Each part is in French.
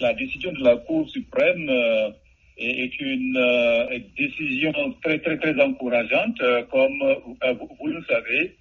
La décision de la Cour suprême est une décision très, très, très encourageante. Comme vous le savez,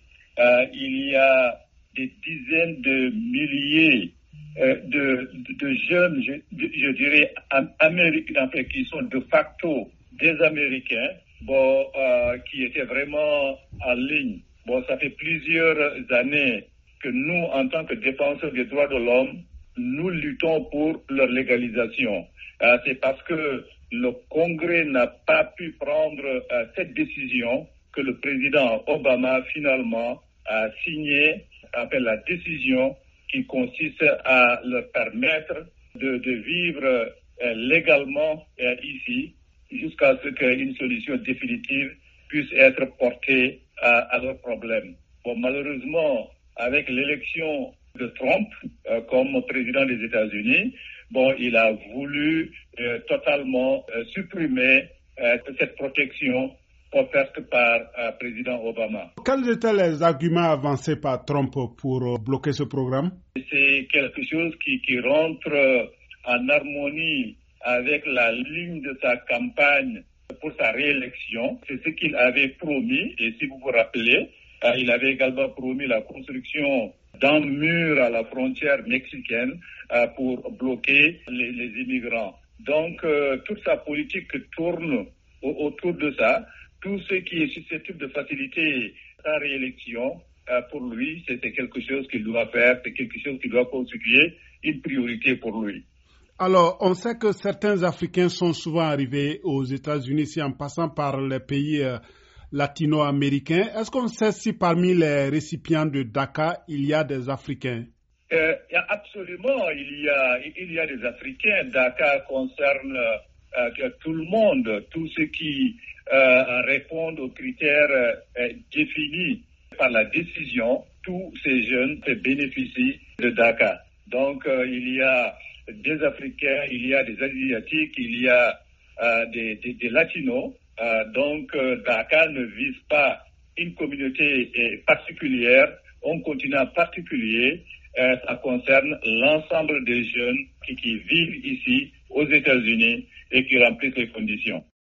il y a des dizaines de milliers de, de, jeunes, je, je dirais, américains, qui sont de facto des Américains, bon, euh, qui étaient vraiment en ligne. Bon, ça fait plusieurs années que nous, en tant que défenseurs des droits de l'homme, nous luttons pour leur légalisation. Euh, C'est parce que le Congrès n'a pas pu prendre euh, cette décision que le président Obama finalement a signé la décision qui consiste à leur permettre de, vivre euh, légalement ici jusqu'à ce qu'une solution définitive puisse être portée à, à leurs problèmes. Bon, malheureusement, avec l'élection de Trump euh, comme président des États-Unis, bon, il a voulu euh, totalement euh, supprimer cette protection offerte par le président Obama. Quels étaient les arguments avancés par Trump pour bloquer ce programme? C'est quelque chose qui, qui rentre en harmonie avec la ligne de sa campagne pour sa réélection. C'est ce qu'il avait promis. Et si vous vous rappelez, il avait également promis la construction d'un mur à la frontière mexicaine pour bloquer les, immigrants. Donc, euh, toute sa politique tourne autour de ça. Tout ce qui est susceptible de faciliter sa réélection, euh, pour lui, c'est quelque chose qu'il doit faire, c'est quelque chose qui doit constituer une priorité pour lui. Alors, on sait que certains Africains sont souvent arrivés aux États-Unis en passant par les pays euh, latino-américains. Est-ce qu'on sait si parmi les récipients de DACA, il y a des Africains? Euh, Absolument, il y, a, il y a des Africains. DACA concerne euh, tout le monde, tous ceux qui euh, répondent aux critères définis par la décision. Tous ces jeunes bénéficient de DACA. Donc, il y a des Africains, il y a des Asiatiques, il y a des, des, Latinos. Donc, DACA ne vise pas une communauté particulière, un continent particulier. ça concerne l'ensemble des jeunes qui, qui vivent ici aux États-Unis et qui remplissent les conditions.